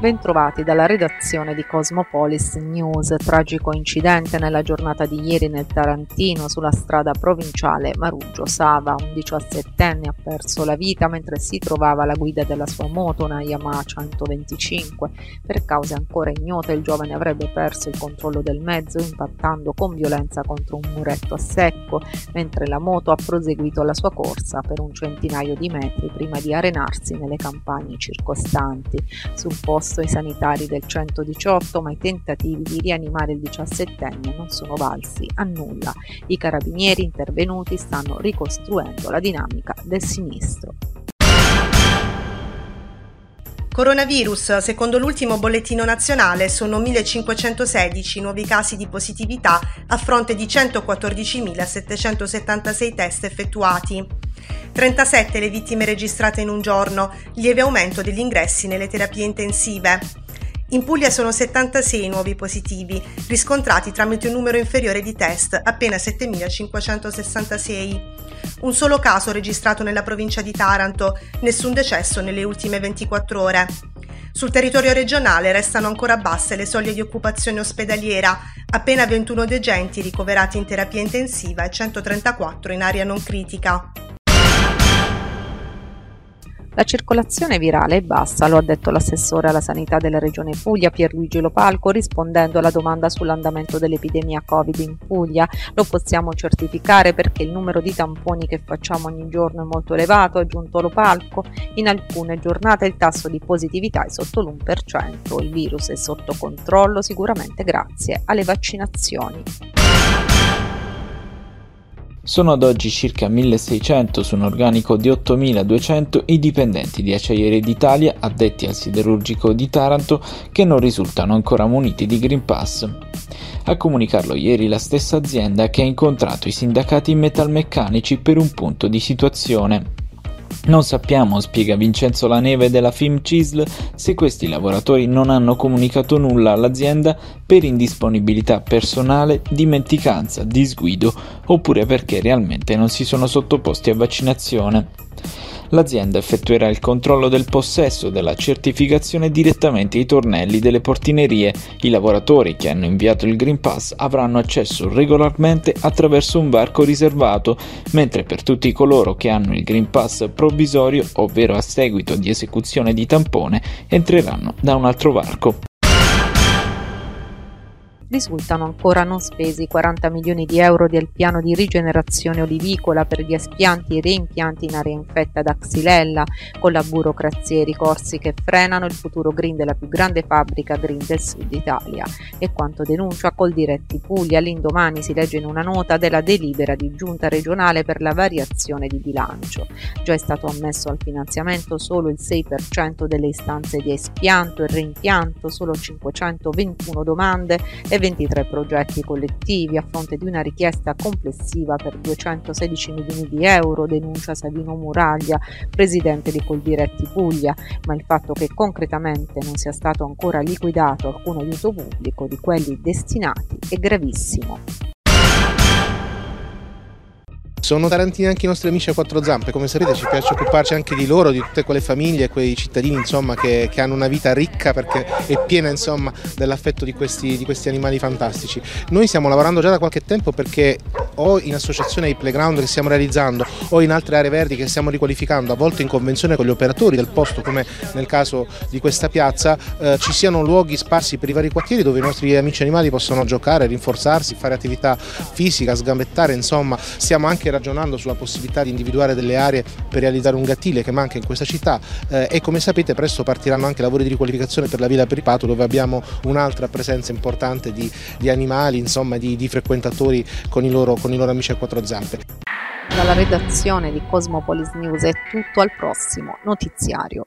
Bentrovati dalla redazione di Cosmopolis News. Tragico incidente nella giornata di ieri nel Tarantino sulla strada provinciale Maruggio-Sava. Un 17enne ha perso la vita mentre si trovava alla guida della sua moto, una Yamaha 125. Per cause ancora ignote il giovane avrebbe perso il controllo del mezzo impattando con violenza contro un muretto a secco, mentre la moto ha proseguito la sua corsa per un centinaio di metri prima di arenarsi nelle campagne circostanti. Sul posto posto i sanitari del 118, ma i tentativi di rianimare il 17enne non sono valsi a nulla. I carabinieri intervenuti stanno ricostruendo la dinamica del sinistro. Coronavirus, secondo l'ultimo bollettino nazionale, sono 1516 nuovi casi di positività a fronte di 114.776 test effettuati. 37 le vittime registrate in un giorno, lieve aumento degli ingressi nelle terapie intensive. In Puglia sono 76 nuovi positivi, riscontrati tramite un numero inferiore di test, appena 7.566. Un solo caso registrato nella provincia di Taranto, nessun decesso nelle ultime 24 ore. Sul territorio regionale restano ancora basse le soglie di occupazione ospedaliera, appena 21 degenti ricoverati in terapia intensiva e 134 in area non critica. La circolazione virale è bassa, lo ha detto l'assessore alla sanità della regione Puglia Pierluigi Lopalco rispondendo alla domanda sull'andamento dell'epidemia Covid in Puglia. Lo possiamo certificare perché il numero di tamponi che facciamo ogni giorno è molto elevato, ha aggiunto Lopalco. In alcune giornate il tasso di positività è sotto l'1%, il virus è sotto controllo sicuramente grazie alle vaccinazioni. Sono ad oggi circa 1600 su un organico di 8200 i dipendenti di Acciaierie d'Italia addetti al siderurgico di Taranto che non risultano ancora muniti di Green Pass. A comunicarlo ieri la stessa azienda che ha incontrato i sindacati metalmeccanici per un punto di situazione. Non sappiamo, spiega Vincenzo Laneve della Film Cisl, se questi lavoratori non hanno comunicato nulla all'azienda per indisponibilità personale, dimenticanza, disguido oppure perché realmente non si sono sottoposti a vaccinazione l'azienda effettuerà il controllo del possesso della certificazione direttamente ai tornelli delle portinerie. I lavoratori che hanno inviato il Green Pass avranno accesso regolarmente attraverso un varco riservato, mentre per tutti coloro che hanno il Green Pass provvisorio, ovvero a seguito di esecuzione di tampone, entreranno da un altro varco risultano ancora non spesi 40 milioni di euro del piano di rigenerazione olivicola per gli espianti e reimpianti in area infetta da Xylella, con la burocrazia e i ricorsi che frenano il futuro green della più grande fabbrica green del sud Italia. E quanto denuncia col diretti Puglia, all'indomani si legge in una nota della delibera di giunta regionale per la variazione di bilancio. Già è stato ammesso al finanziamento solo il 6% delle istanze di espianto e reimpianto, solo 521 domande e 23 progetti collettivi a fronte di una richiesta complessiva per 216 milioni di euro, denuncia Savino Muraglia, presidente di Coldiretti Puglia, ma il fatto che concretamente non sia stato ancora liquidato alcun aiuto pubblico di quelli destinati è gravissimo. Sono tarantini anche i nostri amici a quattro zampe, come sapete ci piace occuparci anche di loro, di tutte quelle famiglie, quei cittadini insomma, che, che, hanno una vita ricca perché è piena dell'affetto di di questi animali fantastici. Noi stiamo lavorando già da qualche tempo perché o in associazione ai playground che stiamo realizzando o in altre aree verdi che stiamo riqualificando, a volte in convenzione con gli operatori del posto come nel caso di questa piazza, eh, ci siano luoghi sparsi per i vari quartieri dove i nostri amici animali possono giocare, rinforzarsi, fare attività fisica, sgambettare, insomma stiamo anche ragionando sulla possibilità di individuare delle aree per realizzare un gattile che manca in questa città eh, e come sapete presto partiranno anche lavori di riqualificazione per la Villa Peripato dove abbiamo un'altra presenza importante di, di animali, insomma di, di frequentatori con i, loro, con i loro amici a quattro zampe. Dalla redazione di Cosmopolis News è tutto al prossimo notiziario.